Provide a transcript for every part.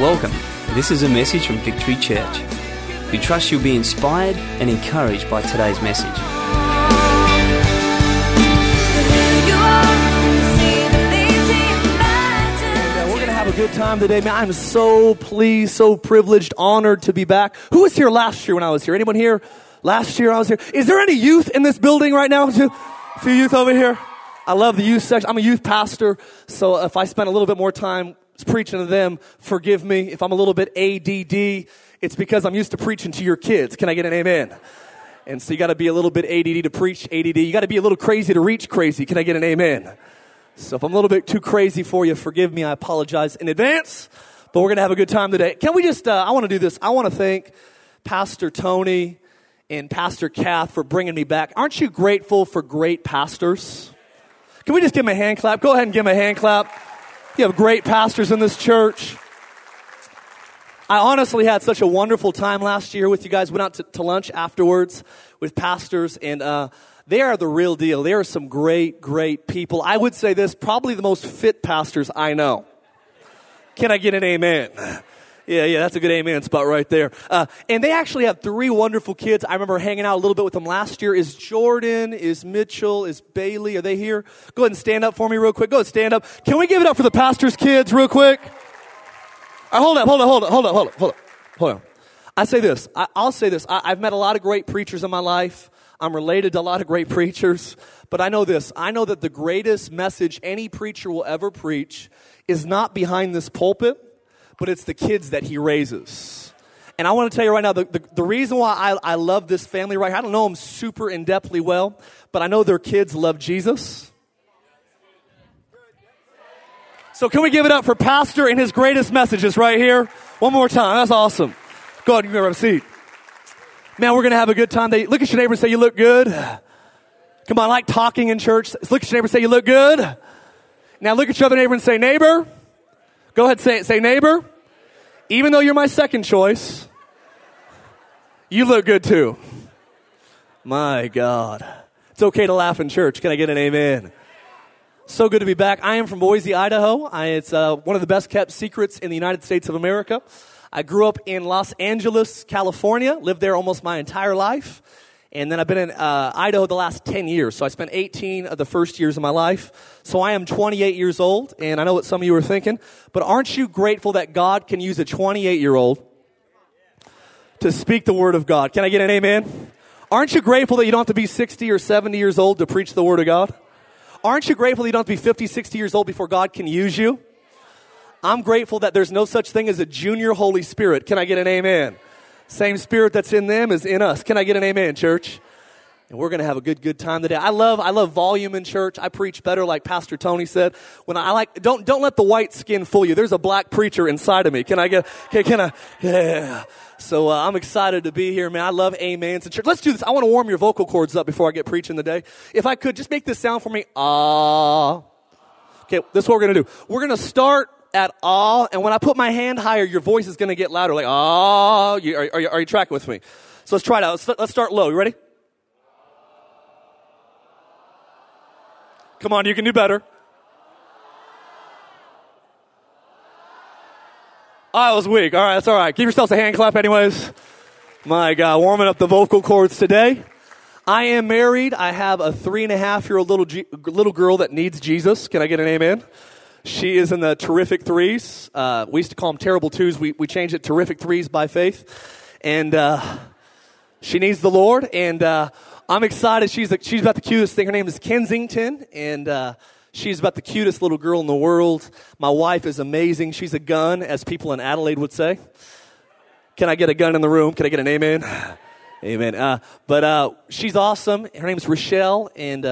Welcome. This is a message from Victory Church. We trust you'll be inspired and encouraged by today's message. A good time today, man. I'm so pleased, so privileged, honored to be back. Who was here last year when I was here? Anyone here last year I was here? Is there any youth in this building right now? A few youth over here. I love the youth section. I'm a youth pastor, so if I spend a little bit more time preaching to them, forgive me. If I'm a little bit ADD, it's because I'm used to preaching to your kids. Can I get an amen? And so you got to be a little bit ADD to preach ADD. You got to be a little crazy to reach crazy. Can I get an amen? So if I'm a little bit too crazy for you, forgive me. I apologize in advance. But we're going to have a good time today. Can we just, uh, I want to do this. I want to thank Pastor Tony and Pastor Kath for bringing me back. Aren't you grateful for great pastors? Can we just give them a hand clap? Go ahead and give them a hand clap. You have great pastors in this church. I honestly had such a wonderful time last year with you guys. Went out to, to lunch afterwards with pastors, and uh, they are the real deal. They are some great, great people. I would say this probably the most fit pastors I know. Can I get an amen? Yeah, yeah, that's a good amen spot right there. Uh, and they actually have three wonderful kids. I remember hanging out a little bit with them last year. Is Jordan, is Mitchell, is Bailey, are they here? Go ahead and stand up for me real quick. Go ahead and stand up. Can we give it up for the pastor's kids real quick? All right, hold up, hold up, hold up, hold up, hold up, hold up, hold on. I say this. I, will say this. I, I've met a lot of great preachers in my life. I'm related to a lot of great preachers. But I know this. I know that the greatest message any preacher will ever preach is not behind this pulpit but it's the kids that he raises. And I want to tell you right now, the, the, the reason why I, I love this family right here, I don't know them super in depthly well, but I know their kids love Jesus. So can we give it up for Pastor and his greatest messages right here? One more time. That's awesome. Go ahead, you can have a seat. Man, we're going to have a good time. They, look at your neighbor and say, you look good. Come on, I like talking in church. Look at your neighbor and say, you look good. Now look at your other neighbor and say, neighbor. Go ahead, say. Say neighbor even though you're my second choice, you look good too. My God. It's okay to laugh in church. Can I get an amen? So good to be back. I am from Boise, Idaho. I, it's uh, one of the best kept secrets in the United States of America. I grew up in Los Angeles, California, lived there almost my entire life. And then I've been in uh, Idaho the last 10 years. So I spent 18 of the first years of my life. So I am 28 years old. And I know what some of you are thinking. But aren't you grateful that God can use a 28 year old to speak the word of God? Can I get an amen? Aren't you grateful that you don't have to be 60 or 70 years old to preach the word of God? Aren't you grateful that you don't have to be 50, 60 years old before God can use you? I'm grateful that there's no such thing as a junior Holy Spirit. Can I get an amen? Same spirit that's in them is in us. Can I get an amen, church? And we're going to have a good, good time today. I love, I love volume in church. I preach better, like Pastor Tony said. When I, I like, don't, don't let the white skin fool you. There's a black preacher inside of me. Can I get, can, can I, yeah. So uh, I'm excited to be here, man. I love amens in church. Let's do this. I want to warm your vocal cords up before I get preaching today. If I could, just make this sound for me. Ah. Okay, this is what we're going to do. We're going to start at all. And when I put my hand higher, your voice is going to get louder. Like, oh, you, are, are, you, are you tracking with me? So let's try it out. Let's, let's start low. You ready? Come on, you can do better. I was weak. All right, that's all right. Give yourselves a hand clap, anyways. My God, warming up the vocal cords today. I am married. I have a three and a half year old little, G- little girl that needs Jesus. Can I get an amen? She is in the terrific threes. Uh, we used to call them terrible twos. We, we changed it terrific threes by faith. And uh, she needs the Lord. And uh, I'm excited. She's, a, she's about the cutest thing. Her name is Kensington. And uh, she's about the cutest little girl in the world. My wife is amazing. She's a gun, as people in Adelaide would say. Can I get a gun in the room? Can I get an amen? Amen. Uh, but uh, she's awesome. Her name is Rochelle. And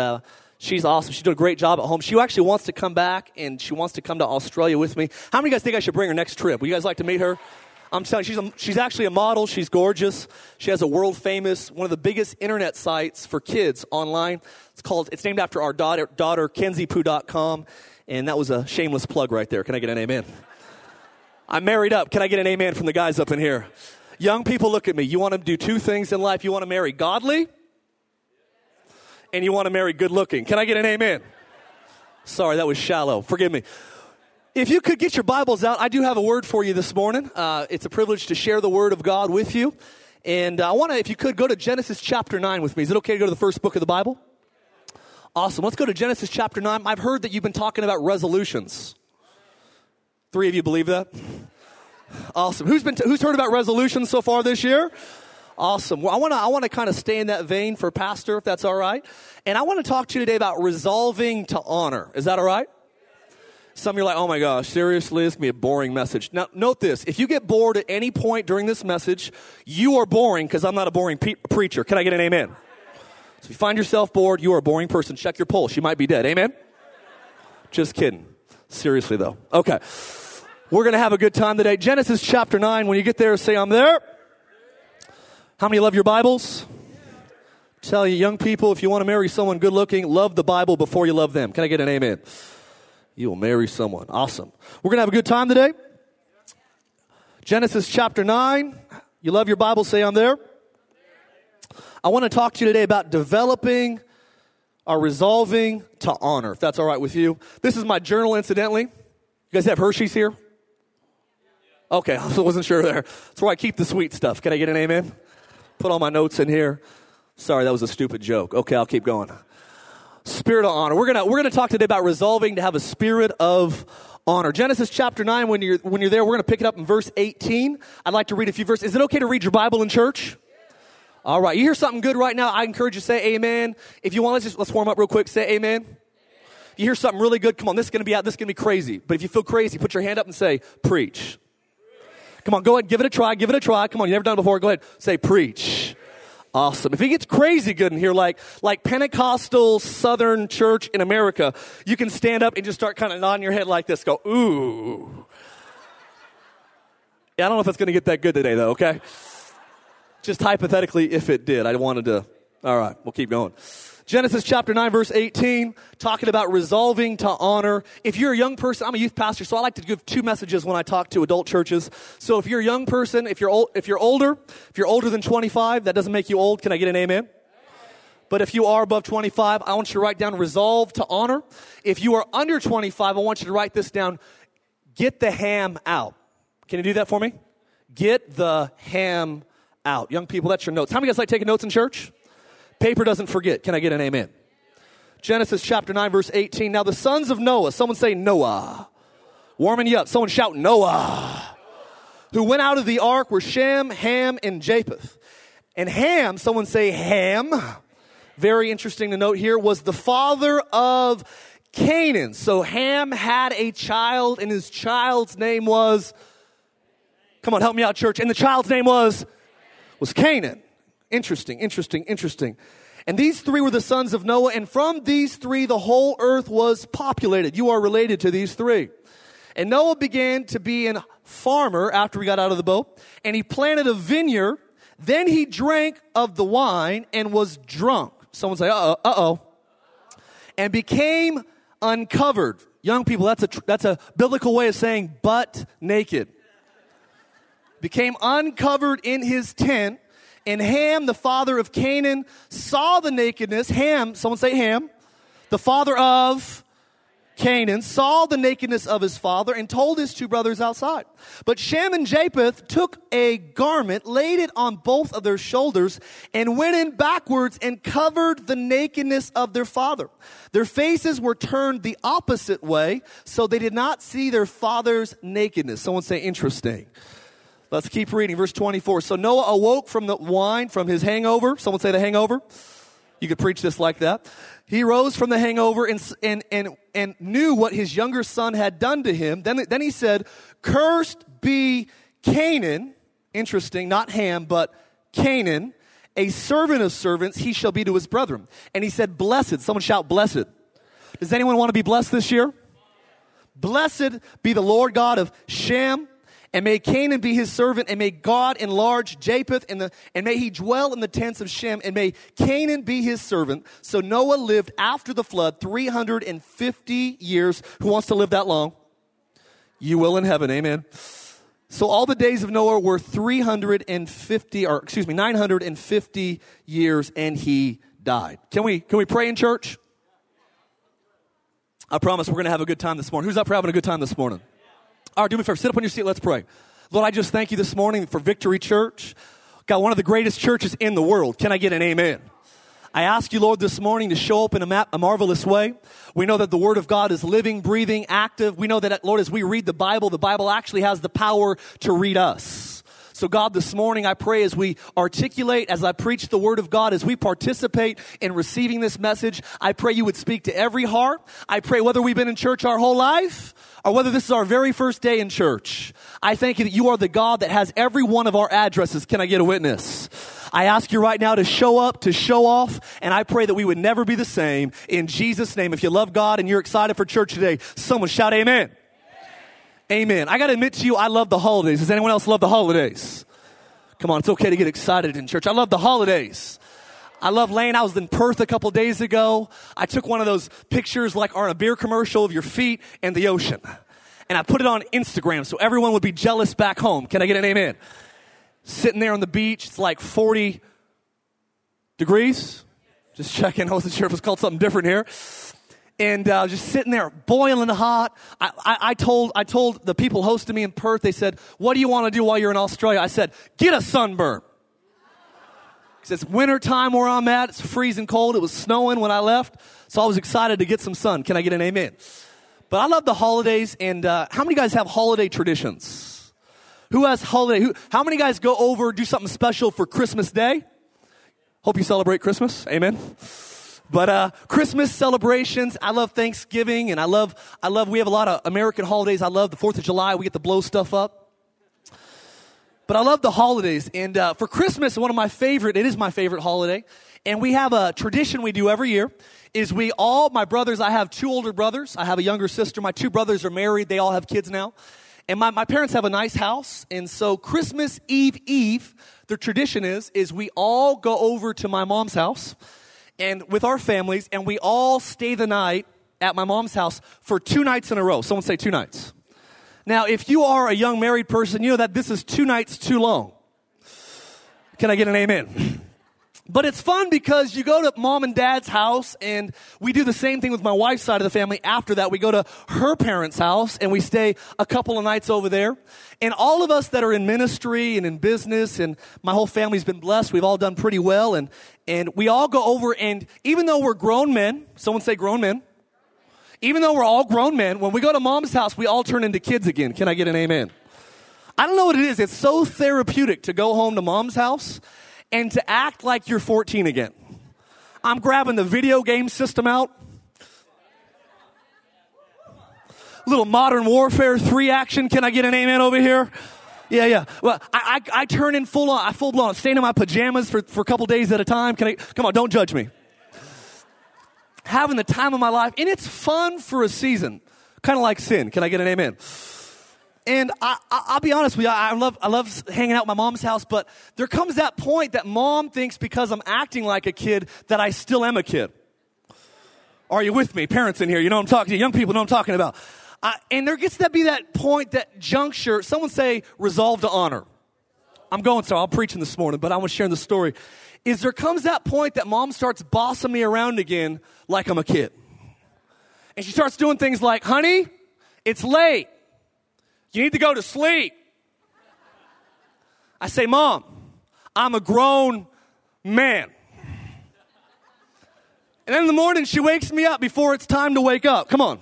She's awesome. She's doing a great job at home. She actually wants to come back and she wants to come to Australia with me. How many of you guys think I should bring her next trip? Would you guys like to meet her? I'm telling you, she's, a, she's actually a model. She's gorgeous. She has a world famous, one of the biggest internet sites for kids online. It's called, it's named after our daughter, daughter kenziepoo.com. And that was a shameless plug right there. Can I get an amen? I'm married up. Can I get an amen from the guys up in here? Young people, look at me. You want to do two things in life. You want to marry godly and you want to marry good looking. Can I get an amen? Sorry, that was shallow. Forgive me. If you could get your Bibles out, I do have a word for you this morning. Uh, it's a privilege to share the Word of God with you. And uh, I want to, if you could, go to Genesis chapter 9 with me. Is it okay to go to the first book of the Bible? Awesome. Let's go to Genesis chapter 9. I've heard that you've been talking about resolutions. Three of you believe that? Awesome. Who's, been t- who's heard about resolutions so far this year? Awesome. Well, I want to I want to kind of stay in that vein for pastor if that's all right. And I want to talk to you today about resolving to honor. Is that all right? Some of you are like, "Oh my gosh, seriously, this to be a boring message." Now, note this. If you get bored at any point during this message, you are boring because I'm not a boring pe- preacher. Can I get an amen? So if you find yourself bored, you are a boring person. Check your pulse. You might be dead. Amen? Just kidding. Seriously though. Okay. We're going to have a good time today. Genesis chapter 9. When you get there, say, I'm there. How many love your Bibles? Tell you, young people, if you want to marry someone good looking, love the Bible before you love them. Can I get an amen? You will marry someone. Awesome. We're going to have a good time today. Genesis chapter 9. You love your Bible? Say, I'm there. I want to talk to you today about developing or resolving to honor, if that's all right with you. This is my journal, incidentally. You guys have Hershey's here? Okay, I wasn't sure there. That's where I keep the sweet stuff. Can I get an amen? Put all my notes in here. Sorry, that was a stupid joke. Okay, I'll keep going. Spirit of honor. We're gonna we're gonna talk today about resolving to have a spirit of honor. Genesis chapter nine. When you're when you're there, we're gonna pick it up in verse 18. I'd like to read a few verses. Is it okay to read your Bible in church? All right. You hear something good right now? I encourage you to say Amen. If you want, let's just let's warm up real quick. Say Amen. You hear something really good, come on. This is gonna be out. This is gonna be crazy. But if you feel crazy, put your hand up and say Preach. Come on, go ahead, give it a try, give it a try. Come on, you never done it before. Go ahead, say preach. Awesome. If it gets crazy good in here, like like Pentecostal Southern Church in America, you can stand up and just start kind of nodding your head like this. Go, ooh. Yeah, I don't know if it's going to get that good today, though. Okay. Just hypothetically, if it did, I wanted to. All right, we'll keep going. Genesis chapter 9, verse 18, talking about resolving to honor. If you're a young person, I'm a youth pastor, so I like to give two messages when I talk to adult churches. So if you're a young person, if you're, old, if you're older, if you're older than 25, that doesn't make you old. Can I get an amen? But if you are above 25, I want you to write down resolve to honor. If you are under 25, I want you to write this down get the ham out. Can you do that for me? Get the ham out. Young people, that's your notes. How many guys like taking notes in church? Paper doesn't forget. Can I get an amen? Genesis chapter 9, verse 18. Now the sons of Noah, someone say Noah. Warming you up. Someone shout Noah. Who went out of the ark were Shem, Ham, and Japheth. And Ham, someone say Ham. Very interesting to note here, was the father of Canaan. So Ham had a child, and his child's name was, come on, help me out, church. And the child's name was, was Canaan. Interesting, interesting, interesting. And these three were the sons of Noah, and from these three the whole earth was populated. You are related to these three. And Noah began to be a farmer after he got out of the boat, and he planted a vineyard. Then he drank of the wine and was drunk. Someone say, uh oh, uh oh. And became uncovered. Young people, that's a, that's a biblical way of saying butt naked. Became uncovered in his tent and Ham, the father of Canaan, saw the nakedness. Ham, someone say Ham, the father of Canaan, saw the nakedness of his father and told his two brothers outside. But Shem and Japheth took a garment, laid it on both of their shoulders, and went in backwards and covered the nakedness of their father. Their faces were turned the opposite way, so they did not see their father's nakedness. Someone say interesting. Let's keep reading. Verse 24. So Noah awoke from the wine, from his hangover. Someone say the hangover. You could preach this like that. He rose from the hangover and, and, and, and knew what his younger son had done to him. Then, then he said, Cursed be Canaan. Interesting, not Ham, but Canaan, a servant of servants, he shall be to his brethren. And he said, Blessed. Someone shout, Blessed. Does anyone want to be blessed this year? Blessed be the Lord God of Shem and may Canaan be his servant, and may God enlarge Japheth, and, the, and may he dwell in the tents of Shem, and may Canaan be his servant. So Noah lived after the flood 350 years. Who wants to live that long? You will in heaven, amen. So all the days of Noah were 350, or excuse me, 950 years, and he died. Can we, can we pray in church? I promise we're going to have a good time this morning. Who's up for having a good time this morning? All right, do me a favor. Sit up on your seat. Let's pray. Lord, I just thank you this morning for Victory Church. Got one of the greatest churches in the world. Can I get an amen? I ask you, Lord, this morning to show up in a, ma- a, marvelous way. We know that the Word of God is living, breathing, active. We know that, Lord, as we read the Bible, the Bible actually has the power to read us. So, God, this morning I pray as we articulate, as I preach the Word of God, as we participate in receiving this message, I pray you would speak to every heart. I pray whether we've been in church our whole life or whether this is our very first day in church, I thank you that you are the God that has every one of our addresses. Can I get a witness? I ask you right now to show up, to show off, and I pray that we would never be the same. In Jesus' name, if you love God and you're excited for church today, someone shout amen. Amen. I got to admit to you, I love the holidays. Does anyone else love the holidays? Come on, it's okay to get excited in church. I love the holidays. I love Lane. I was in Perth a couple days ago. I took one of those pictures like on a beer commercial of your feet and the ocean. And I put it on Instagram so everyone would be jealous back home. Can I get an amen? Sitting there on the beach, it's like 40 degrees. Just checking. I wasn't sure if it was called something different here and uh, just sitting there boiling hot. I, I, I, told, I told the people hosting me in Perth, they said, What do you want to do while you're in Australia? I said, Get a sunburn. It's winter time where I'm at. It's freezing cold. It was snowing when I left. So I was excited to get some sun. Can I get an amen? But I love the holidays. And uh, how many guys have holiday traditions? Who has holiday? Who, how many guys go over, do something special for Christmas Day? Hope you celebrate Christmas. Amen. But uh, Christmas celebrations, I love Thanksgiving, and I love, I love. We have a lot of American holidays. I love the Fourth of July. We get to blow stuff up. But I love the holidays, and uh, for Christmas, one of my favorite. It is my favorite holiday, and we have a tradition we do every year. Is we all my brothers? I have two older brothers. I have a younger sister. My two brothers are married. They all have kids now. And my, my parents have a nice house. And so Christmas Eve Eve, the tradition is, is we all go over to my mom's house and with our families, and we all stay the night at my mom's house for two nights in a row. Someone say two nights. Now, if you are a young married person, you know that this is two nights too long. Can I get an amen? But it's fun because you go to mom and dad's house and we do the same thing with my wife's side of the family. After that, we go to her parents' house and we stay a couple of nights over there. And all of us that are in ministry and in business and my whole family's been blessed. We've all done pretty well and, and we all go over and even though we're grown men, someone say grown men. Even though we're all grown men, when we go to mom's house, we all turn into kids again. Can I get an amen? I don't know what it is. It's so therapeutic to go home to mom's house and to act like you're 14 again. I'm grabbing the video game system out. Little modern warfare 3 action. Can I get an amen over here? Yeah, yeah. Well, I, I, I turn in full on, I full blown, staying in my pajamas for, for a couple days at a time. Can I, come on, don't judge me. Having the time of my life, and it's fun for a season. Kind of like sin. Can I get an amen? And I, will be honest with you, I love, I love hanging out at my mom's house, but there comes that point that mom thinks because I'm acting like a kid that I still am a kid. Are you with me? Parents in here, you know I'm talking to. Young people know I'm talking about. And there gets to be that point, that juncture, someone say resolve to honor. I'm going, so I'm preaching this morning, but I want to share the story. Is there comes that point that mom starts bossing me around again like I'm a kid. And she starts doing things like, honey, it's late. You need to go to sleep. I say, Mom, I'm a grown man. And then in the morning, she wakes me up before it's time to wake up. Come on.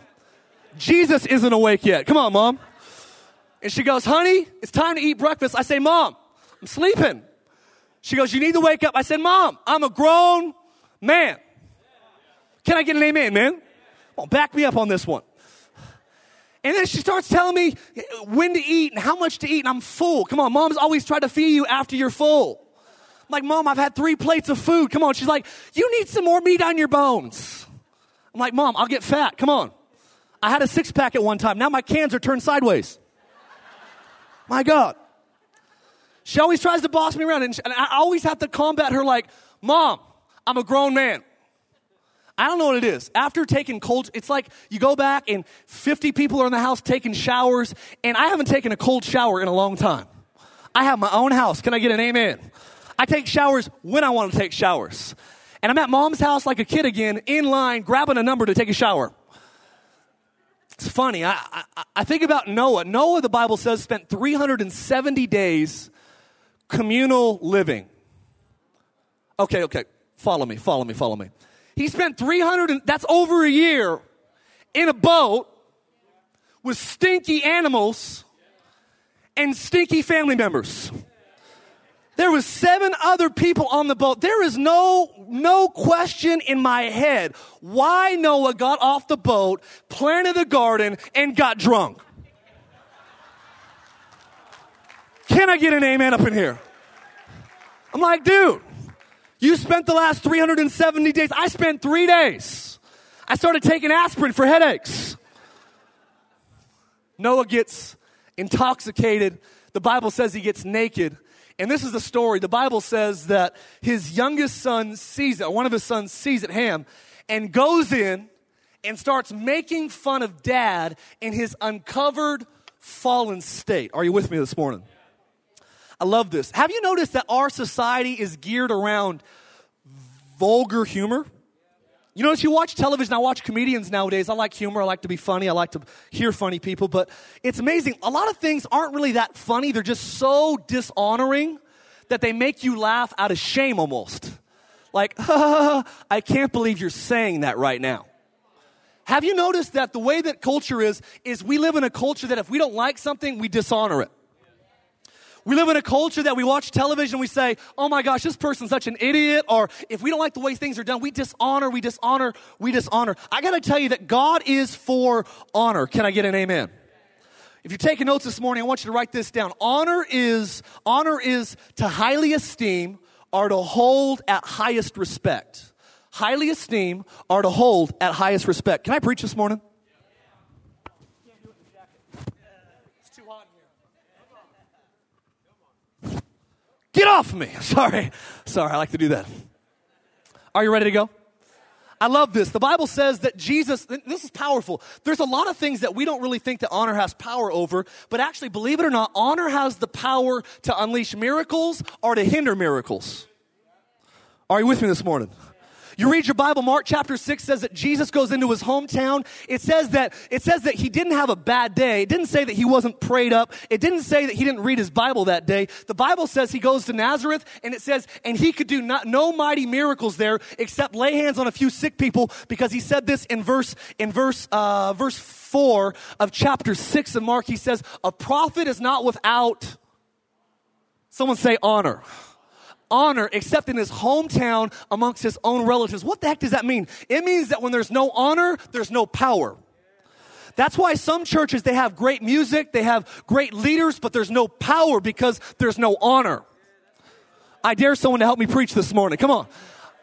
Jesus isn't awake yet. Come on, Mom. And she goes, Honey, it's time to eat breakfast. I say, Mom, I'm sleeping. She goes, You need to wake up. I said, Mom, I'm a grown man. Can I get an amen, man? Well, back me up on this one. And then she starts telling me when to eat and how much to eat, and I'm full. Come on, mom's always tried to feed you after you're full. I'm like, Mom, I've had three plates of food. Come on. She's like, You need some more meat on your bones. I'm like, Mom, I'll get fat. Come on. I had a six pack at one time. Now my cans are turned sideways. My God. She always tries to boss me around, and I always have to combat her like, Mom, I'm a grown man. I don't know what it is. After taking cold, it's like you go back and 50 people are in the house taking showers, and I haven't taken a cold shower in a long time. I have my own house. Can I get an amen? I take showers when I want to take showers. And I'm at mom's house like a kid again, in line, grabbing a number to take a shower. It's funny. I, I, I think about Noah. Noah, the Bible says, spent 370 days communal living. Okay, okay. Follow me, follow me, follow me. He spent 300, and, that's over a year, in a boat with stinky animals and stinky family members. There was seven other people on the boat. There is no, no question in my head why Noah got off the boat, planted a garden, and got drunk. Can I get an amen up in here? I'm like, dude, you spent the last 370 days. I spent three days. I started taking aspirin for headaches. Noah gets intoxicated. The Bible says he gets naked and this is the story. The Bible says that his youngest son sees it, one of his sons sees it, Ham, and goes in and starts making fun of dad in his uncovered, fallen state. Are you with me this morning? I love this. Have you noticed that our society is geared around vulgar humor? You notice you watch television, I watch comedians nowadays. I like humor. I like to be funny. I like to hear funny people. But it's amazing. A lot of things aren't really that funny. They're just so dishonoring that they make you laugh out of shame almost. Like, I can't believe you're saying that right now. Have you noticed that the way that culture is, is we live in a culture that if we don't like something, we dishonor it. We live in a culture that we watch television, we say, oh my gosh, this person's such an idiot. Or if we don't like the way things are done, we dishonor, we dishonor, we dishonor. I gotta tell you that God is for honor. Can I get an amen? If you're taking notes this morning, I want you to write this down. Honor is, honor is to highly esteem or to hold at highest respect. Highly esteem or to hold at highest respect. Can I preach this morning? Get off me. Sorry. Sorry, I like to do that. Are you ready to go? I love this. The Bible says that Jesus, this is powerful. There's a lot of things that we don't really think that honor has power over, but actually, believe it or not, honor has the power to unleash miracles or to hinder miracles. Are you with me this morning? You read your Bible, Mark chapter 6 says that Jesus goes into his hometown. It says that, it says that he didn't have a bad day. It didn't say that he wasn't prayed up. It didn't say that he didn't read his Bible that day. The Bible says he goes to Nazareth and it says, and he could do not, no mighty miracles there except lay hands on a few sick people because he said this in verse, in verse, uh, verse 4 of chapter 6 of Mark. He says, a prophet is not without, someone say honor honor except in his hometown amongst his own relatives. What the heck does that mean? It means that when there's no honor, there's no power. That's why some churches, they have great music, they have great leaders, but there's no power because there's no honor. I dare someone to help me preach this morning. Come on.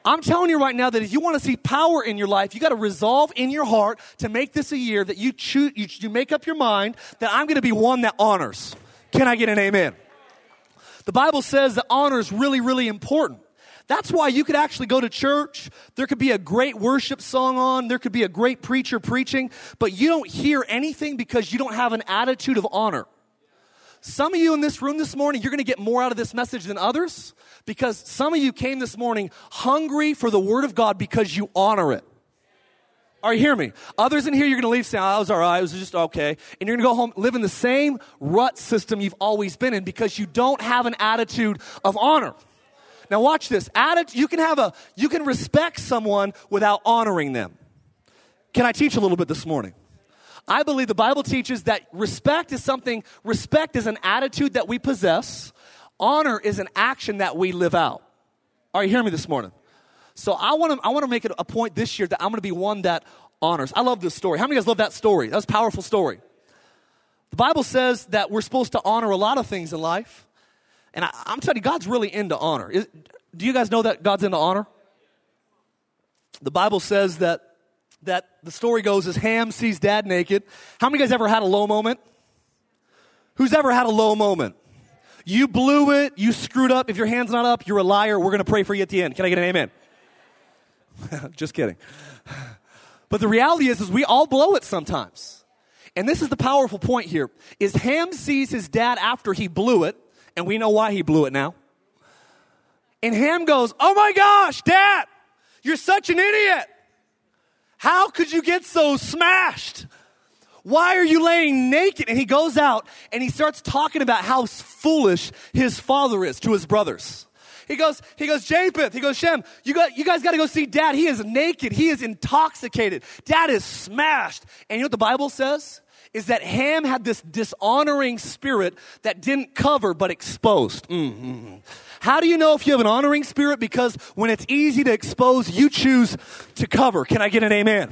I'm telling you right now that if you want to see power in your life, you got to resolve in your heart to make this a year that you choose, you, you make up your mind that I'm going to be one that honors. Can I get an amen? The Bible says that honor is really, really important. That's why you could actually go to church. There could be a great worship song on. There could be a great preacher preaching, but you don't hear anything because you don't have an attitude of honor. Some of you in this room this morning, you're going to get more out of this message than others because some of you came this morning hungry for the Word of God because you honor it. Are you hear me? Others in here, you're going to leave saying, oh, I was all right, it was just okay. And you're going to go home, live in the same rut system you've always been in because you don't have an attitude of honor. Now watch this. Attitude, you can have a, you can respect someone without honoring them. Can I teach a little bit this morning? I believe the Bible teaches that respect is something, respect is an attitude that we possess. Honor is an action that we live out. Are you hearing me this morning? So I want to I want to make it a point this year that I'm going to be one that honors. I love this story. How many guys love that story? That was a powerful story. The Bible says that we're supposed to honor a lot of things in life. And I, am telling you, God's really into honor. Is, do you guys know that God's into honor? The Bible says that that the story goes as Ham sees dad naked. How many guys ever had a low moment? Who's ever had a low moment? You blew it, you screwed up. If your hand's not up, you're a liar. We're going to pray for you at the end. Can I get an amen? Just kidding. But the reality is, is we all blow it sometimes. And this is the powerful point here, is Ham sees his dad after he blew it, and we know why he blew it now. And Ham goes, Oh my gosh, dad, you're such an idiot. How could you get so smashed? Why are you laying naked? And he goes out and he starts talking about how foolish his father is to his brothers. He goes, he goes, Japheth, he goes, Shem, you got, you guys got to go see dad. He is naked. He is intoxicated. Dad is smashed. And you know what the Bible says? Is that Ham had this dishonoring spirit that didn't cover but exposed. Mm-hmm. How do you know if you have an honoring spirit? Because when it's easy to expose, you choose to cover. Can I get an amen?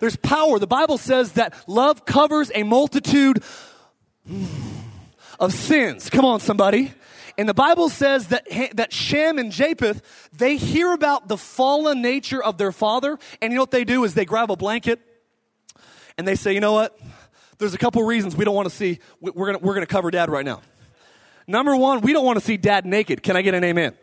There's power. The Bible says that love covers a multitude of sins. Come on, somebody. And the Bible says that, that Shem and Japheth, they hear about the fallen nature of their father, and you know what they do is they grab a blanket and they say, you know what? There's a couple reasons we don't want to see, we're gonna, we're gonna cover dad right now. Number one, we don't want to see dad naked. Can I get an amen?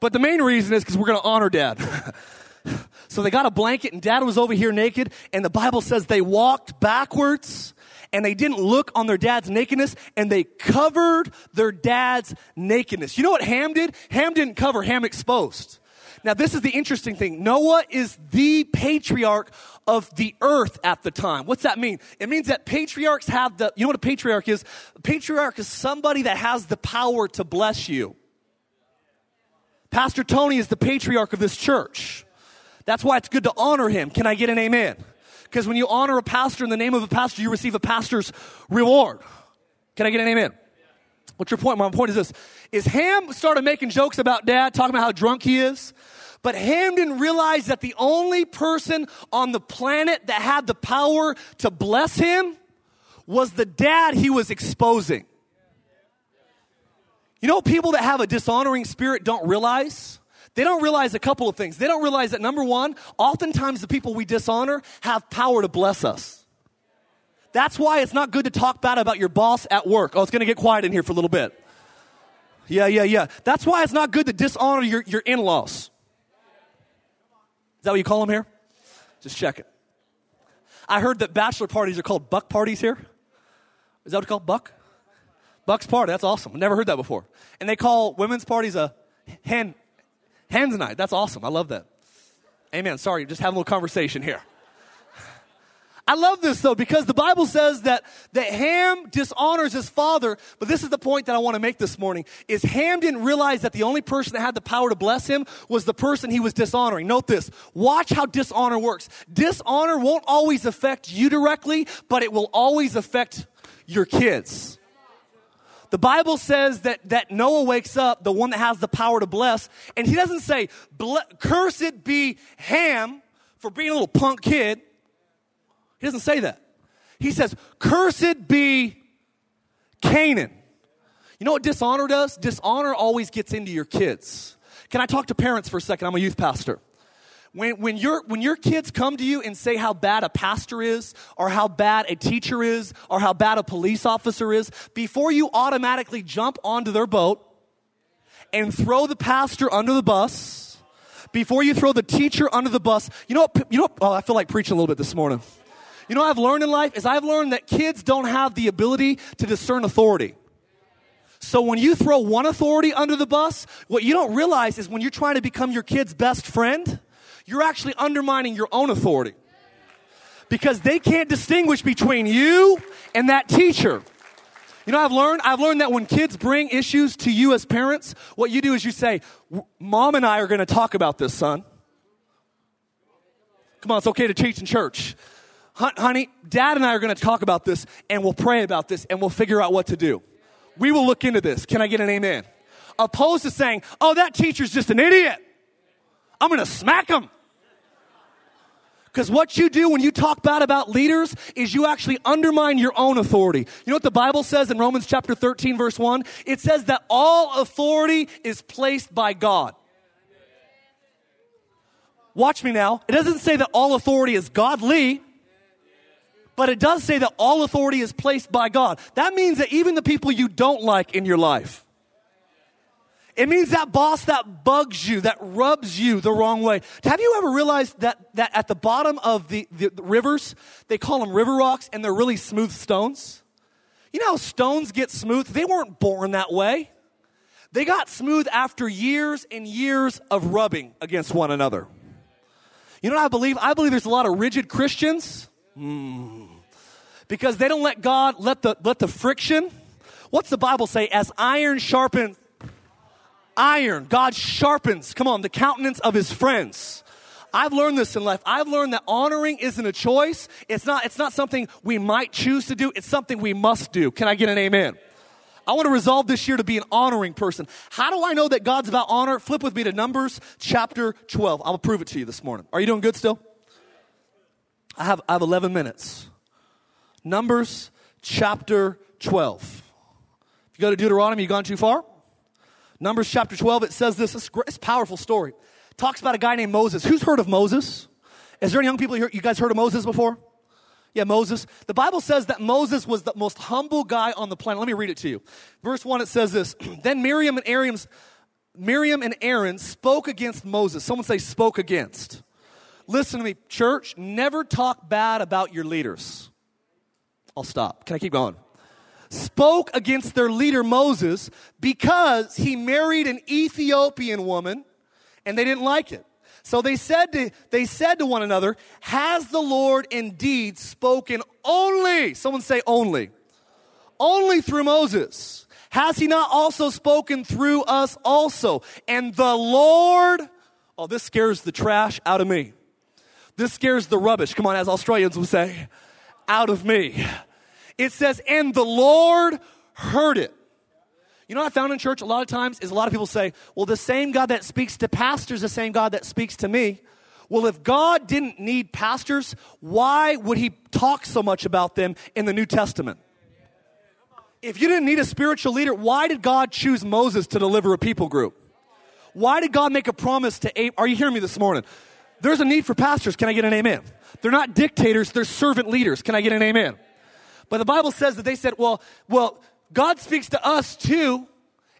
But the main reason is because we're going to honor dad. so they got a blanket, and dad was over here naked, and the Bible says they walked backwards and they didn't look on their dad's nakedness and they covered their dad's nakedness. You know what Ham did? Ham didn't cover, Ham exposed. Now, this is the interesting thing. Noah is the patriarch of the earth at the time. What's that mean? It means that patriarchs have the, you know what a patriarch is? A patriarch is somebody that has the power to bless you. Pastor Tony is the patriarch of this church. That's why it's good to honor him. Can I get an amen? Because when you honor a pastor in the name of a pastor, you receive a pastor's reward. Can I get an amen? What's your point? My point is this: Is Ham started making jokes about dad, talking about how drunk he is, but Ham didn't realize that the only person on the planet that had the power to bless him was the dad he was exposing. You know, people that have a dishonoring spirit don't realize? They don't realize a couple of things. They don't realize that number one, oftentimes the people we dishonor have power to bless us. That's why it's not good to talk bad about your boss at work. Oh, it's going to get quiet in here for a little bit. Yeah, yeah, yeah. That's why it's not good to dishonor your, your in laws. Is that what you call them here? Just check it. I heard that bachelor parties are called buck parties here. Is that what it's called? Buck? Buck's party. That's awesome. Never heard that before. And they call women's parties a hen, hens night. That's awesome. I love that. Amen. Sorry, just having a little conversation here. I love this though because the Bible says that, that Ham dishonors his father, but this is the point that I want to make this morning, is Ham didn't realize that the only person that had the power to bless him was the person he was dishonoring. Note this. Watch how dishonor works. Dishonor won't always affect you directly, but it will always affect your kids. The Bible says that, that Noah wakes up, the one that has the power to bless, and he doesn't say, Cursed be Ham for being a little punk kid. He doesn't say that. He says, Cursed be Canaan. You know what dishonor does? Dishonor always gets into your kids. Can I talk to parents for a second? I'm a youth pastor. When, when, your, when your kids come to you and say how bad a pastor is, or how bad a teacher is, or how bad a police officer is, before you automatically jump onto their boat and throw the pastor under the bus, before you throw the teacher under the bus, you know what, you know what, oh, I feel like preaching a little bit this morning. You know what I've learned in life is I've learned that kids don't have the ability to discern authority. So when you throw one authority under the bus, what you don't realize is when you're trying to become your kid's best friend, you're actually undermining your own authority. Because they can't distinguish between you and that teacher. You know, I've learned, I've learned that when kids bring issues to you as parents, what you do is you say, Mom and I are going to talk about this, son. Come on, it's okay to teach in church. Honey, dad and I are going to talk about this and we'll pray about this and we'll figure out what to do. We will look into this. Can I get an amen? Opposed to saying, oh, that teacher's just an idiot. I'm going to smack him. Because what you do when you talk bad about leaders is you actually undermine your own authority. You know what the Bible says in Romans chapter 13, verse 1? It says that all authority is placed by God. Watch me now. It doesn't say that all authority is godly, but it does say that all authority is placed by God. That means that even the people you don't like in your life, it means that boss that bugs you, that rubs you the wrong way. Have you ever realized that, that at the bottom of the, the, the rivers, they call them river rocks and they're really smooth stones? You know how stones get smooth? They weren't born that way. They got smooth after years and years of rubbing against one another. You You know what I believe? I believe there's a lot of rigid Christians mm. because they don't let God let the let the friction. What's the Bible say? As iron sharpens iron, God sharpens. Come on, the countenance of His friends. I've learned this in life. I've learned that honoring isn't a choice. It's not. It's not something we might choose to do. It's something we must do. Can I get an amen? I want to resolve this year to be an honoring person. How do I know that God's about honor? Flip with me to Numbers chapter 12. I'll prove it to you this morning. Are you doing good still? I have, I have 11 minutes. Numbers chapter 12. If you go to Deuteronomy, you've gone too far. Numbers chapter 12, it says this. It's a powerful story. Talks about a guy named Moses. Who's heard of Moses? Is there any young people here? You guys heard of Moses before? Yeah, Moses. The Bible says that Moses was the most humble guy on the planet. Let me read it to you. Verse 1, it says this Then Miriam and Aaron's Miriam and Aaron spoke against Moses. Someone say, spoke against. Listen to me, church, never talk bad about your leaders. I'll stop. Can I keep going? Spoke against their leader Moses because he married an Ethiopian woman and they didn't like it. So they said to, they said to one another, Has the Lord indeed spoken only, someone say only, only through Moses? Has he not also spoken through us also? And the Lord, oh, this scares the trash out of me. This scares the rubbish, come on, as Australians would say, out of me. It says, and the Lord heard it. You know what I found in church a lot of times is a lot of people say, well, the same God that speaks to pastors, the same God that speaks to me. Well, if God didn't need pastors, why would he talk so much about them in the New Testament? If you didn't need a spiritual leader, why did God choose Moses to deliver a people group? Why did God make a promise to Abraham? Are you hearing me this morning? There's a need for pastors. Can I get an amen? They're not dictators, they're servant leaders. Can I get an amen? But the Bible says that they said, well, well, God speaks to us too,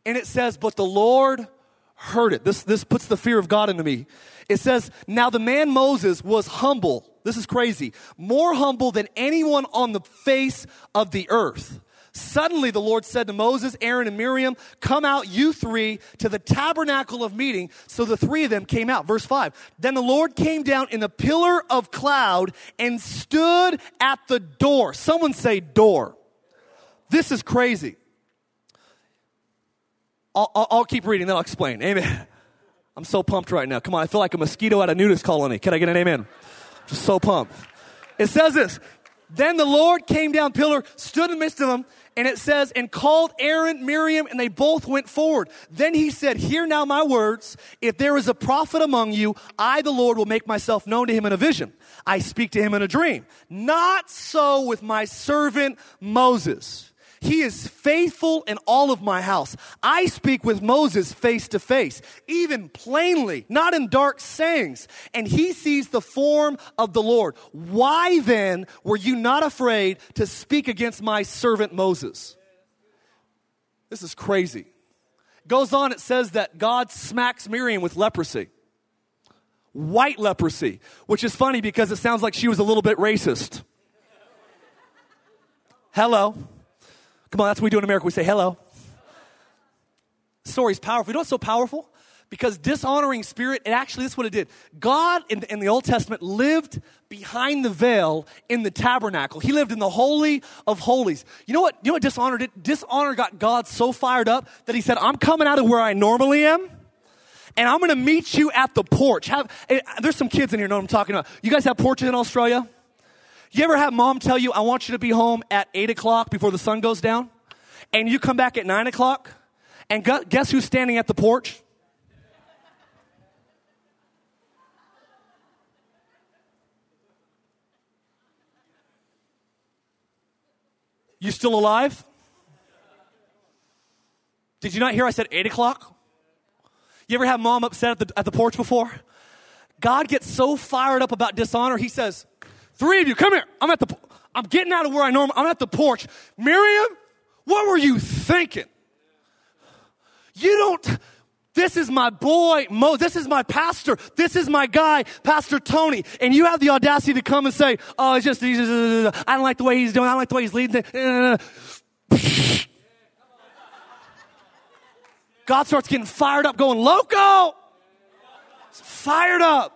and it says, but the Lord heard it. This, this puts the fear of God into me. It says, now the man Moses was humble. This is crazy. More humble than anyone on the face of the earth. Suddenly the Lord said to Moses, Aaron, and Miriam, Come out, you three, to the tabernacle of meeting. So the three of them came out. Verse 5. Then the Lord came down in a pillar of cloud and stood at the door. Someone say, door. This is crazy. I'll, I'll, I'll keep reading, then I'll explain. Amen. I'm so pumped right now. Come on, I feel like a mosquito at a nudist colony. Can I get an amen? Just so pumped. It says this. Then the Lord came down, pillar, stood in the midst of them, and it says, and called Aaron, Miriam, and they both went forward. Then he said, Hear now my words. If there is a prophet among you, I, the Lord, will make myself known to him in a vision. I speak to him in a dream. Not so with my servant Moses. He is faithful in all of my house. I speak with Moses face to face, even plainly, not in dark sayings. And he sees the form of the Lord. Why then were you not afraid to speak against my servant Moses? This is crazy. Goes on, it says that God smacks Miriam with leprosy. White leprosy, which is funny because it sounds like she was a little bit racist. Hello. Come on, that's what we do in America. We say hello. Story's powerful. You know what's so powerful? Because dishonoring spirit, it actually, this is what it did. God in the, in the Old Testament lived behind the veil in the tabernacle. He lived in the Holy of Holies. You know what? You know what dishonor did? Dishonor got God so fired up that he said, I'm coming out of where I normally am and I'm going to meet you at the porch. Have, eh, there's some kids in here know what I'm talking about. You guys have porches in Australia? You ever have mom tell you, I want you to be home at 8 o'clock before the sun goes down? And you come back at 9 o'clock? And guess who's standing at the porch? You still alive? Did you not hear I said 8 o'clock? You ever have mom upset at the, at the porch before? God gets so fired up about dishonor, he says, Three of you, come here. I'm at the, I'm getting out of where I normally, I'm at the porch. Miriam, what were you thinking? You don't, this is my boy, Mo. This is my pastor. This is my guy, Pastor Tony. And you have the audacity to come and say, oh, it's just, just I don't like the way he's doing. I don't like the way he's leading. Eh, eh, eh. God starts getting fired up, going, loco! Fired up.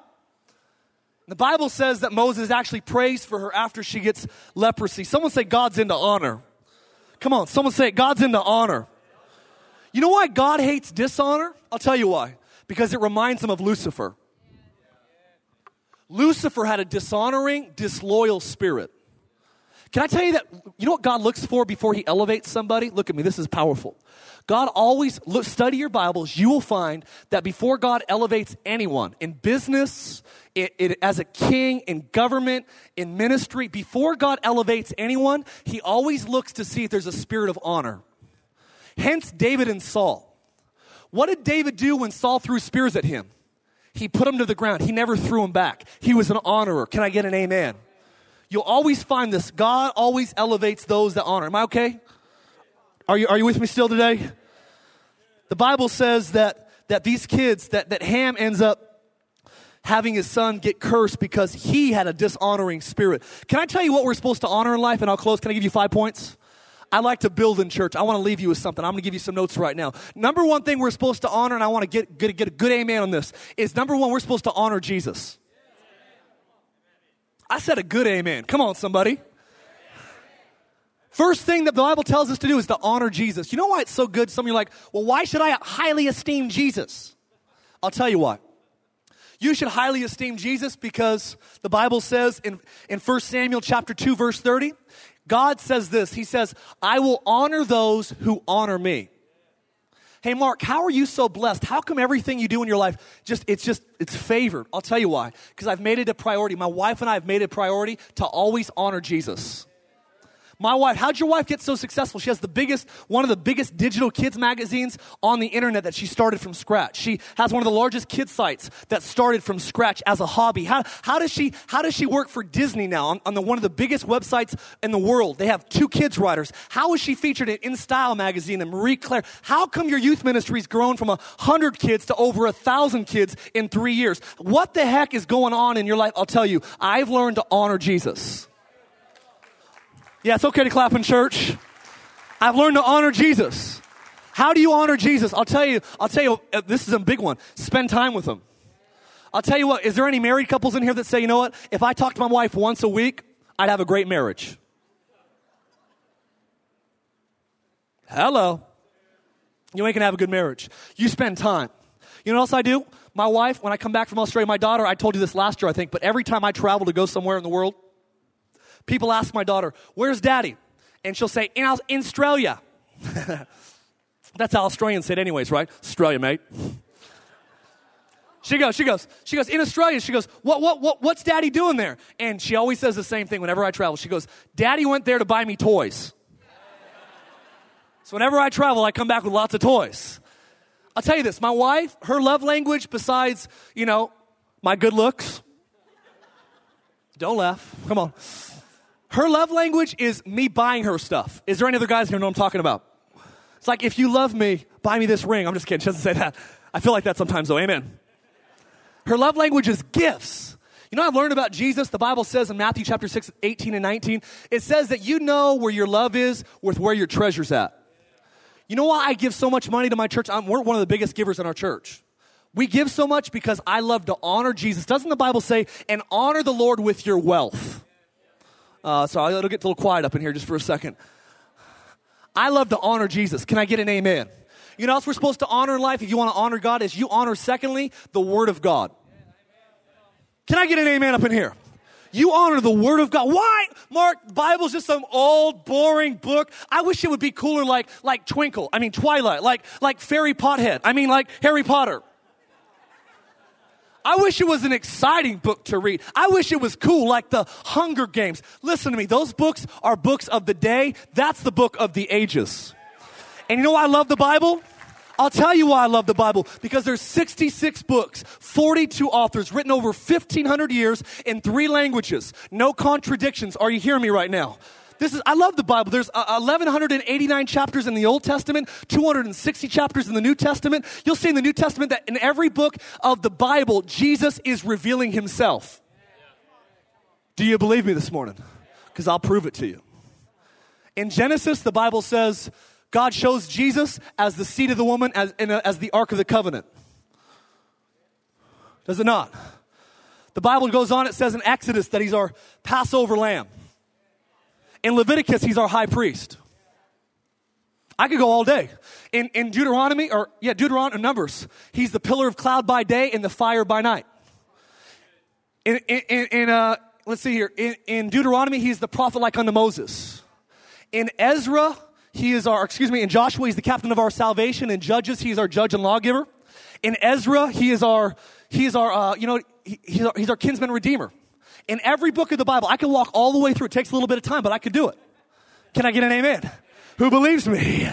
The Bible says that Moses actually prays for her after she gets leprosy. Someone say God's into honor. Come on, someone say God's into honor. You know why God hates dishonor? I'll tell you why. Because it reminds him of Lucifer. Lucifer had a dishonoring, disloyal spirit. Can I tell you that? You know what God looks for before he elevates somebody? Look at me, this is powerful. God always, look, study your Bibles, you will find that before God elevates anyone in business, it, it, as a king, in government, in ministry, before God elevates anyone, he always looks to see if there's a spirit of honor. Hence, David and Saul. What did David do when Saul threw spears at him? He put them to the ground. He never threw them back. He was an honorer. Can I get an amen? You'll always find this. God always elevates those that honor. Am I okay? Are you, are you with me still today? The Bible says that, that these kids, that, that Ham ends up having his son get cursed because he had a dishonoring spirit. Can I tell you what we're supposed to honor in life? And I'll close. Can I give you five points? I like to build in church. I want to leave you with something. I'm going to give you some notes right now. Number one thing we're supposed to honor, and I want to get, get, get a good amen on this, is number one, we're supposed to honor Jesus. I said a good amen. Come on, somebody. First thing that the Bible tells us to do is to honor Jesus. You know why it's so good? Some of you are like, well, why should I highly esteem Jesus? I'll tell you why. You should highly esteem Jesus because the Bible says in, in 1 Samuel chapter 2, verse 30, God says this. He says, I will honor those who honor me. Hey, Mark, how are you so blessed? How come everything you do in your life just, it's just, it's favored? I'll tell you why. Because I've made it a priority. My wife and I have made it a priority to always honor Jesus. My wife, how'd your wife get so successful? She has the biggest, one of the biggest digital kids magazines on the internet that she started from scratch. She has one of the largest kids sites that started from scratch as a hobby. How, how does she, how does she work for Disney now on, on the, one of the biggest websites in the world? They have two kids writers. How is she featured in In Style magazine and Marie Claire? How come your youth ministry's grown from a hundred kids to over a thousand kids in three years? What the heck is going on in your life? I'll tell you, I've learned to honor Jesus. Yeah, it's okay to clap in church. I've learned to honor Jesus. How do you honor Jesus? I'll tell you, I'll tell you, uh, this is a big one. Spend time with him. I'll tell you what, is there any married couples in here that say, you know what, if I talk to my wife once a week, I'd have a great marriage? Hello. You ain't gonna have a good marriage. You spend time. You know what else I do? My wife, when I come back from Australia, my daughter, I told you this last year, I think, but every time I travel to go somewhere in the world, People ask my daughter, Where's daddy? And she'll say, In, in Australia. That's how Australians say it, anyways, right? Australia, mate. She goes, she goes, she goes, in Australia, she goes, what, what, what, what's daddy doing there? And she always says the same thing whenever I travel. She goes, daddy went there to buy me toys. So whenever I travel, I come back with lots of toys. I'll tell you this, my wife, her love language, besides, you know, my good looks, don't laugh, come on. Her love language is me buying her stuff. Is there any other guys here know what I'm talking about? It's like, if you love me, buy me this ring. I'm just kidding. She doesn't say that. I feel like that sometimes, though. Amen. Her love language is gifts. You know, I've learned about Jesus. The Bible says in Matthew chapter 6, 18 and 19, it says that you know where your love is with where your treasure's at. You know why I give so much money to my church? I'm, we're one of the biggest givers in our church. We give so much because I love to honor Jesus. Doesn't the Bible say, and honor the Lord with your wealth? Uh, so it'll get a little quiet up in here just for a second. I love to honor Jesus. Can I get an amen? You know else we're supposed to honor in life if you want to honor God is you honor, secondly, the Word of God. Can I get an amen up in here? You honor the Word of God. Why? Mark, Bible's just some old, boring book. I wish it would be cooler like, like Twinkle. I mean, Twilight. Like, like Fairy Pothead. I mean, like Harry Potter. I wish it was an exciting book to read. I wish it was cool, like the Hunger Games. Listen to me, those books are books of the day. That's the book of the ages. And you know why I love the Bible? I'll tell you why I love the Bible. Because there's 66 books, 42 authors, written over 1,500 years in three languages. No contradictions. Are you hearing me right now? This is, I love the Bible. There's uh, 1,189 chapters in the Old Testament, 260 chapters in the New Testament. You'll see in the New Testament that in every book of the Bible, Jesus is revealing himself. Do you believe me this morning? Because I'll prove it to you. In Genesis, the Bible says God shows Jesus as the seed of the woman, as, as the Ark of the Covenant. Does it not? The Bible goes on, it says in Exodus that he's our Passover lamb. In Leviticus, he's our high priest. I could go all day. In, in Deuteronomy, or yeah, Deuteronomy, Numbers, he's the pillar of cloud by day and the fire by night. In, in, in uh, let's see here, in, in Deuteronomy, he's the prophet like unto Moses. In Ezra, he is our, excuse me, in Joshua, he's the captain of our salvation. In Judges, he's our judge and lawgiver. In Ezra, he is our, he is our, uh, you know, he, he's, our, he's our kinsman redeemer. In every book of the Bible, I can walk all the way through. It takes a little bit of time, but I could do it. Can I get an amen? Who believes me?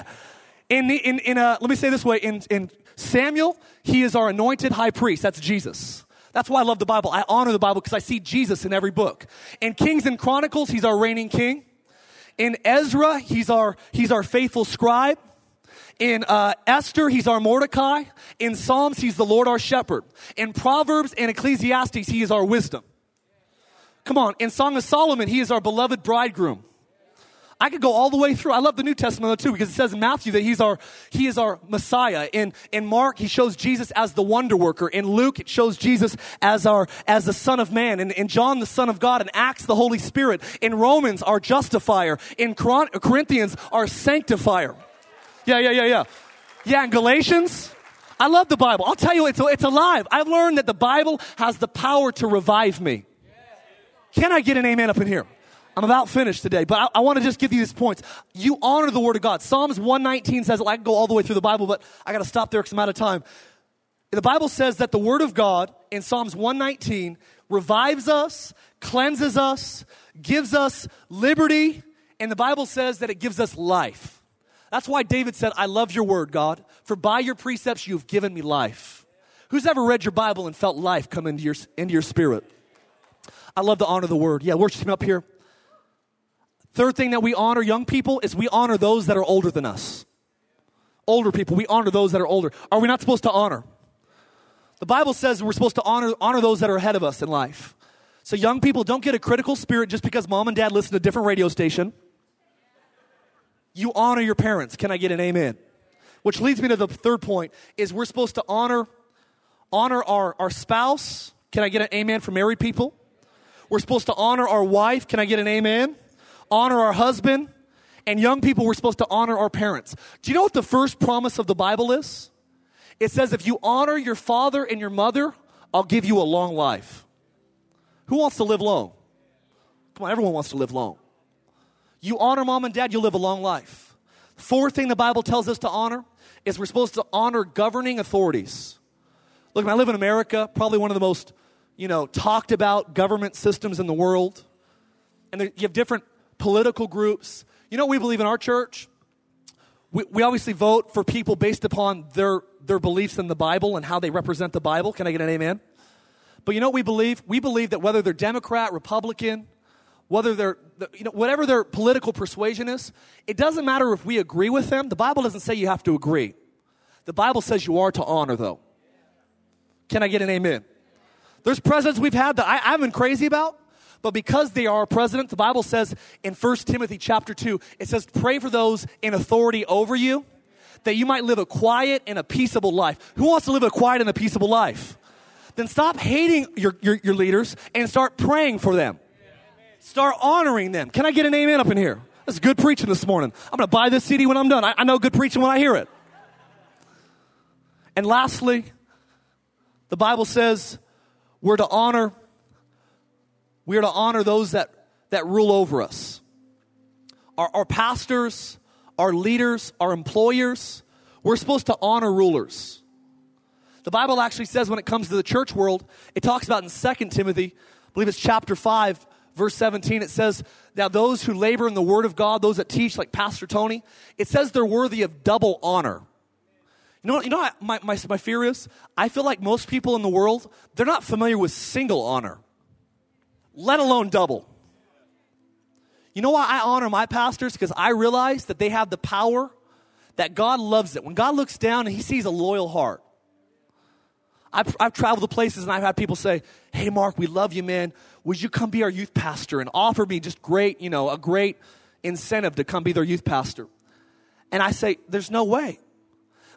In, the, in, in uh, let me say this way in, in Samuel, he is our anointed high priest. That's Jesus. That's why I love the Bible. I honor the Bible because I see Jesus in every book. In Kings and Chronicles, he's our reigning king. In Ezra, he's our, he's our faithful scribe. In uh, Esther, he's our Mordecai. In Psalms, he's the Lord our shepherd. In Proverbs and Ecclesiastes, he is our wisdom. Come on. In Song of Solomon, he is our beloved bridegroom. I could go all the way through. I love the New Testament too because it says in Matthew that he's our, he is our Messiah. In, in Mark, he shows Jesus as the wonder worker. In Luke, it shows Jesus as our, as the Son of Man. In, in John, the Son of God. In Acts, the Holy Spirit. In Romans, our justifier. In Corinthians, our sanctifier. Yeah, yeah, yeah, yeah. Yeah, in Galatians, I love the Bible. I'll tell you, it's, it's alive. I've learned that the Bible has the power to revive me. Can I get an amen up in here? I'm about finished today, but I, I want to just give you these points. You honor the Word of God. Psalms 119 says, I can go all the way through the Bible, but I got to stop there because I'm out of time. The Bible says that the Word of God in Psalms 119 revives us, cleanses us, gives us liberty, and the Bible says that it gives us life. That's why David said, I love your Word, God, for by your precepts you have given me life. Who's ever read your Bible and felt life come into your, into your spirit? I love to honor the Word. Yeah, worship Him up here. Third thing that we honor young people is we honor those that are older than us. Older people, we honor those that are older. Are we not supposed to honor? The Bible says we're supposed to honor, honor those that are ahead of us in life. So, young people, don't get a critical spirit just because mom and dad listen to a different radio station. You honor your parents. Can I get an amen? Which leads me to the third point is we're supposed to honor honor our, our spouse. Can I get an amen for married people? We're supposed to honor our wife. Can I get an amen? honor our husband, and young people, we're supposed to honor our parents. Do you know what the first promise of the Bible is? It says, if you honor your father and your mother, I'll give you a long life. Who wants to live long? Come on, everyone wants to live long. You honor mom and dad, you'll live a long life. Fourth thing the Bible tells us to honor is we're supposed to honor governing authorities. Look, I live in America, probably one of the most, you know, talked about government systems in the world. And you have different political groups. You know we believe in our church? We, we obviously vote for people based upon their, their beliefs in the Bible and how they represent the Bible. Can I get an amen? But you know what we believe? We believe that whether they're Democrat, Republican, whether they're, you know, whatever their political persuasion is, it doesn't matter if we agree with them. The Bible doesn't say you have to agree. The Bible says you are to honor, though. Can I get an amen? There's presidents we've had that I, I've been crazy about. But because they are a president, the Bible says in 1 Timothy chapter 2, it says, pray for those in authority over you, that you might live a quiet and a peaceable life. Who wants to live a quiet and a peaceable life? Then stop hating your, your, your leaders and start praying for them. Start honoring them. Can I get an amen up in here? That's good preaching this morning. I'm going to buy this CD when I'm done. I, I know good preaching when I hear it. And lastly, the Bible says we're to honor we are to honor those that, that rule over us. Our, our pastors, our leaders, our employers, we're supposed to honor rulers. The Bible actually says when it comes to the church world, it talks about in 2 Timothy, I believe it's chapter 5, verse 17, it says, Now those who labor in the word of God, those that teach, like Pastor Tony, it says they're worthy of double honor. You know, you know my, my, my fear is? I feel like most people in the world, they're not familiar with single honor let alone double. You know why I honor my pastors? Because I realize that they have the power, that God loves it. When God looks down and He sees a loyal heart. I've, I've traveled to places and I've had people say, Hey, Mark, we love you, man. Would you come be our youth pastor and offer me just great, you know, a great incentive to come be their youth pastor? And I say, There's no way.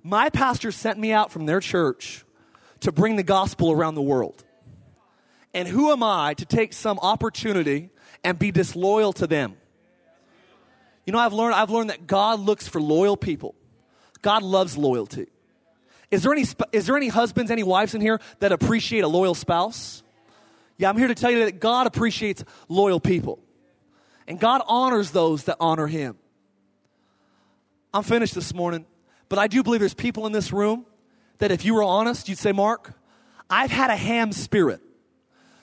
My pastor sent me out from their church to bring the gospel around the world. And who am I to take some opportunity and be disloyal to them? You know, I've learned, I've learned that God looks for loyal people. God loves loyalty. Is there, any, is there any husbands, any wives in here that appreciate a loyal spouse? Yeah, I'm here to tell you that God appreciates loyal people. And God honors those that honor Him. I'm finished this morning, but I do believe there's people in this room that if you were honest, you'd say, Mark, I've had a ham spirit.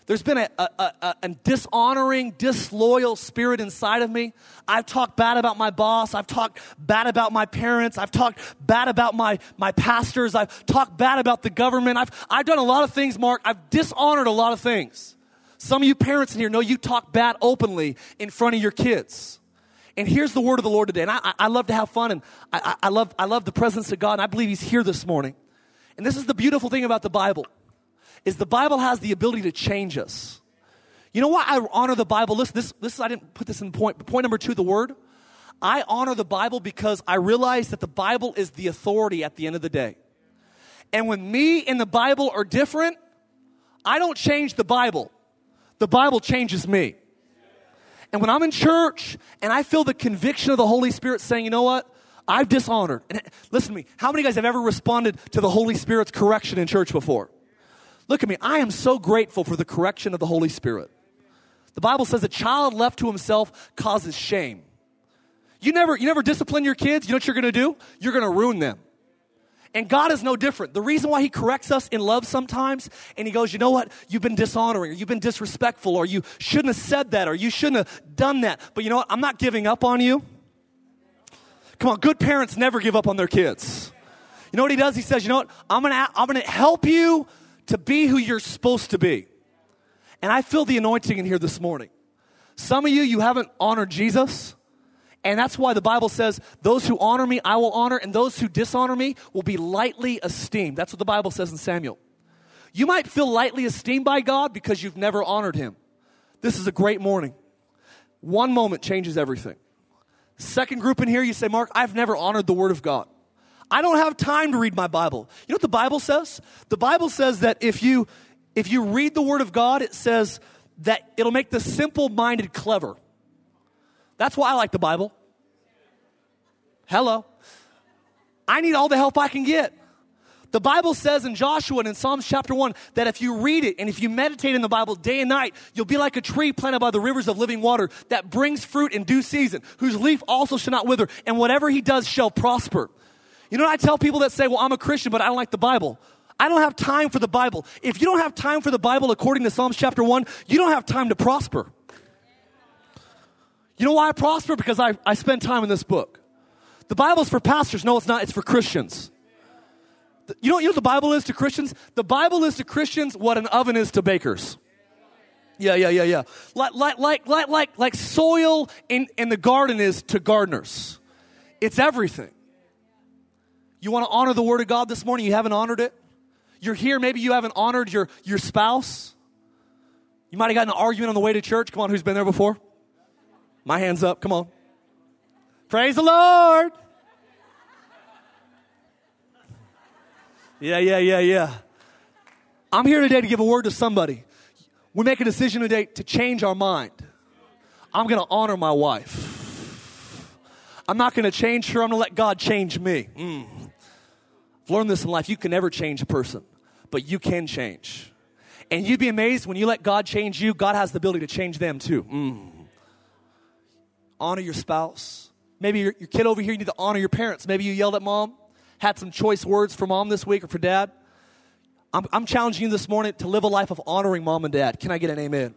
There's been a, a, a, a, dishonoring, disloyal spirit inside of me. I've talked bad about my boss. I've talked bad about my parents. I've talked bad about my, my pastors. I've talked bad about the government. I've, I've done a lot of things, Mark. I've dishonored a lot of things. Some of you parents in here know you talk bad openly in front of your kids. And here's the word of the Lord today. And I, I love to have fun and I, I, love, I love the presence of God. And I believe He's here this morning. And this is the beautiful thing about the Bible is the Bible has the ability to change us. You know why I honor the Bible? Listen, this, this I didn't put this in point. Point number two, the Word. I honor the Bible because I realize that the Bible is the authority at the end of the day. And when me and the Bible are different, I don't change the Bible. The Bible changes me. And when I'm in church and I feel the conviction of the Holy Spirit saying, you know what? I've dishonored. And listen to me. How many guys have ever responded to the Holy Spirit's correction in church before? Look at me. I am so grateful for the correction of the Holy Spirit. The Bible says a child left to himself causes shame. You never, you never discipline your kids. You know what you're going to do? You're going to ruin them. And God is no different. The reason why He corrects us in love sometimes, and He goes, you know what? You've been dishonoring, or you've been disrespectful, or you shouldn't have said that, or you shouldn't have done that. But you know what? I'm not giving up on you. Come on, good parents never give up on their kids. You know what He does? He says, you know what? I'm gonna, I'm gonna help you to be who you're supposed to be. And I feel the anointing in here this morning. Some of you, you haven't honored Jesus. And that's why the Bible says, Those who honor me, I will honor, and those who dishonor me will be lightly esteemed. That's what the Bible says in Samuel. You might feel lightly esteemed by God because you've never honored him. This is a great morning. One moment changes everything. Second group in here, you say, Mark, I've never honored the Word of God. I don't have time to read my Bible. You know what the Bible says? The Bible says that if you if you read the word of God, it says that it'll make the simple-minded clever. That's why I like the Bible. Hello. I need all the help I can get. The Bible says in Joshua and in Psalms chapter 1 that if you read it and if you meditate in the Bible day and night, you'll be like a tree planted by the rivers of living water that brings fruit in due season, whose leaf also shall not wither, and whatever he does shall prosper. You know what I tell people that say, well, I'm a Christian, but I don't like the Bible? I don't have time for the Bible. If you don't have time for the Bible according to Psalms chapter 1, you don't have time to prosper. You know why I prosper? Because I, I spend time in this book. The Bible's for pastors. No, it's not. It's for Christians. You know, you know what the Bible is to Christians? The Bible is to Christians what an oven is to bakers. Yeah, yeah, yeah, yeah. Like, like, like, like, like, like soil in, in the garden is to gardeners. It's everything. You want to honor the Word of God this morning? You haven't honored it? You're here, maybe you haven't honored your, your spouse. You might have gotten an argument on the way to church. Come on, who's been there before? My hand's up. Come on. Praise the Lord. Yeah, yeah, yeah, yeah. I'm here today to give a word to somebody. We make a decision today to change our mind. I'm going to honor my wife. I'm not going to change her. I'm going to let God change me. Mm. I've learned this in life. You can never change a person, but you can change. And you'd be amazed when you let God change you, God has the ability to change them too. Mm. Honor your spouse. Maybe your, your kid over here, you need to honor your parents. Maybe you yelled at mom, had some choice words for mom this week or for dad. I'm, I'm challenging you this morning to live a life of honoring mom and dad. Can I get an amen?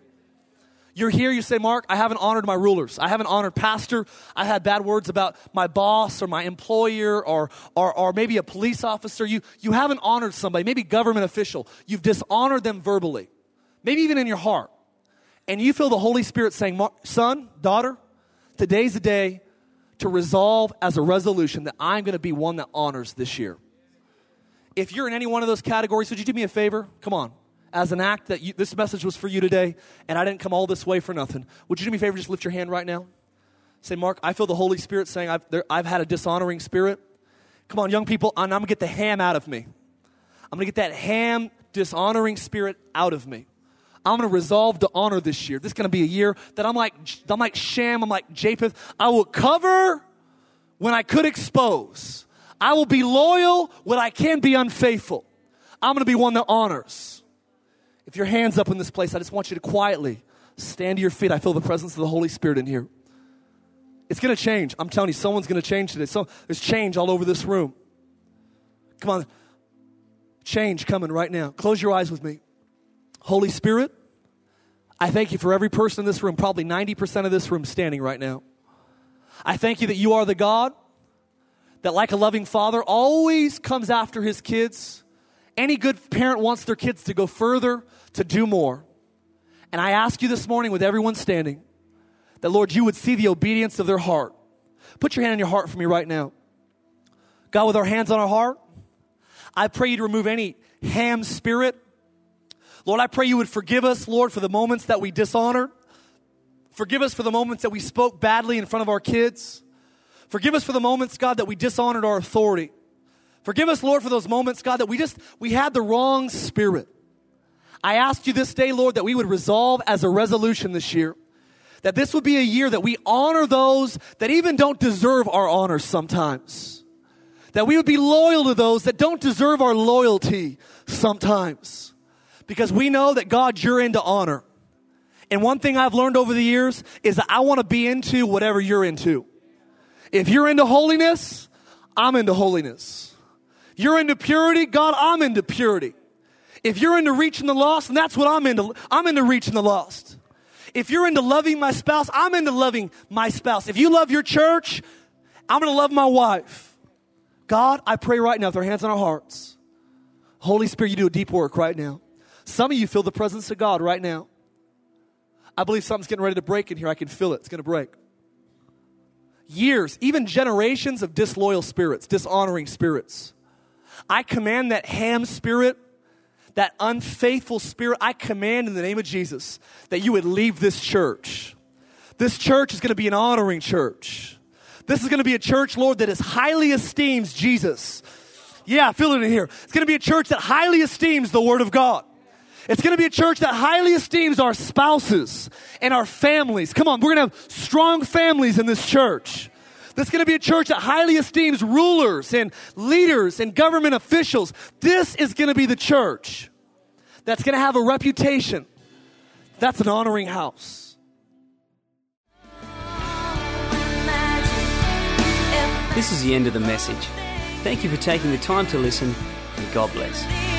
You're here, you say, Mark, I haven't honored my rulers. I haven't honored pastor. I had bad words about my boss or my employer or, or, or maybe a police officer. You, you haven't honored somebody, maybe government official. You've dishonored them verbally, maybe even in your heart. And you feel the Holy Spirit saying, son, daughter, today's the day to resolve as a resolution that I'm going to be one that honors this year. If you're in any one of those categories, would you do me a favor? Come on as an act that you, this message was for you today and I didn't come all this way for nothing, would you do me a favor? Just lift your hand right now. Say, Mark, I feel the Holy Spirit saying I've, there, I've had a dishonoring spirit. Come on, young people, I'm, I'm going to get the ham out of me. I'm going to get that ham, dishonoring spirit out of me. I'm going to resolve to honor this year. This is going to be a year that I'm like, I'm like Shem, I'm like Japheth. I will cover when I could expose. I will be loyal when I can be unfaithful. I'm going to be one that honors. If your hand's up in this place, I just want you to quietly stand to your feet. I feel the presence of the Holy Spirit in here. It's going to change. I'm telling you, someone's going to change today. So there's change all over this room. Come on. Change coming right now. Close your eyes with me. Holy Spirit, I thank you for every person in this room, probably 90% of this room standing right now. I thank you that you are the God that, like a loving father, always comes after his kids. Any good parent wants their kids to go further, to do more. And I ask you this morning, with everyone standing, that, Lord, you would see the obedience of their heart. Put your hand on your heart for me right now. God, with our hands on our heart, I pray you to remove any ham spirit. Lord, I pray you would forgive us, Lord, for the moments that we dishonored. Forgive us for the moments that we spoke badly in front of our kids. Forgive us for the moments, God, that we dishonored our authority. Forgive us, Lord, for those moments, God, that we just, we had the wrong spirit. I ask you this day, Lord, that we would resolve as a resolution this year that this would be a year that we honor those that even don't deserve our honor sometimes. That we would be loyal to those that don't deserve our loyalty sometimes. Because we know that God, you're into honor. And one thing I've learned over the years is that I want to be into whatever you're into. If you're into holiness, I'm into holiness. You're into purity, God, I'm into purity. If you're into reaching the lost, and that's what I'm into, I'm into reaching the lost. If you're into loving my spouse, I'm into loving my spouse. If you love your church, I'm going to love my wife. God, I pray right now with our hands on our hearts. Holy Spirit, you do a deep work right now. Some of you feel the presence of God right now. I believe something's getting ready to break in here. I can feel it. It's going to break. Years, even generations of disloyal spirits, dishonoring spirits. I command that ham spirit that unfaithful spirit, I command in the name of Jesus that you would leave this church. This church is going to be an honoring church. This is going to be a church, Lord, that is highly esteems Jesus. Yeah, I feel it in here. It's going to be a church that highly esteems the Word of God. It's going to be a church that highly esteems our spouses and our families. Come on, we're going to have strong families in this church. This is going to be a church that highly esteems rulers and leaders and government officials. This is going to be the church that's going to have a reputation. That's an honoring house. This is the end of the message. Thank you for taking the time to listen, and God bless.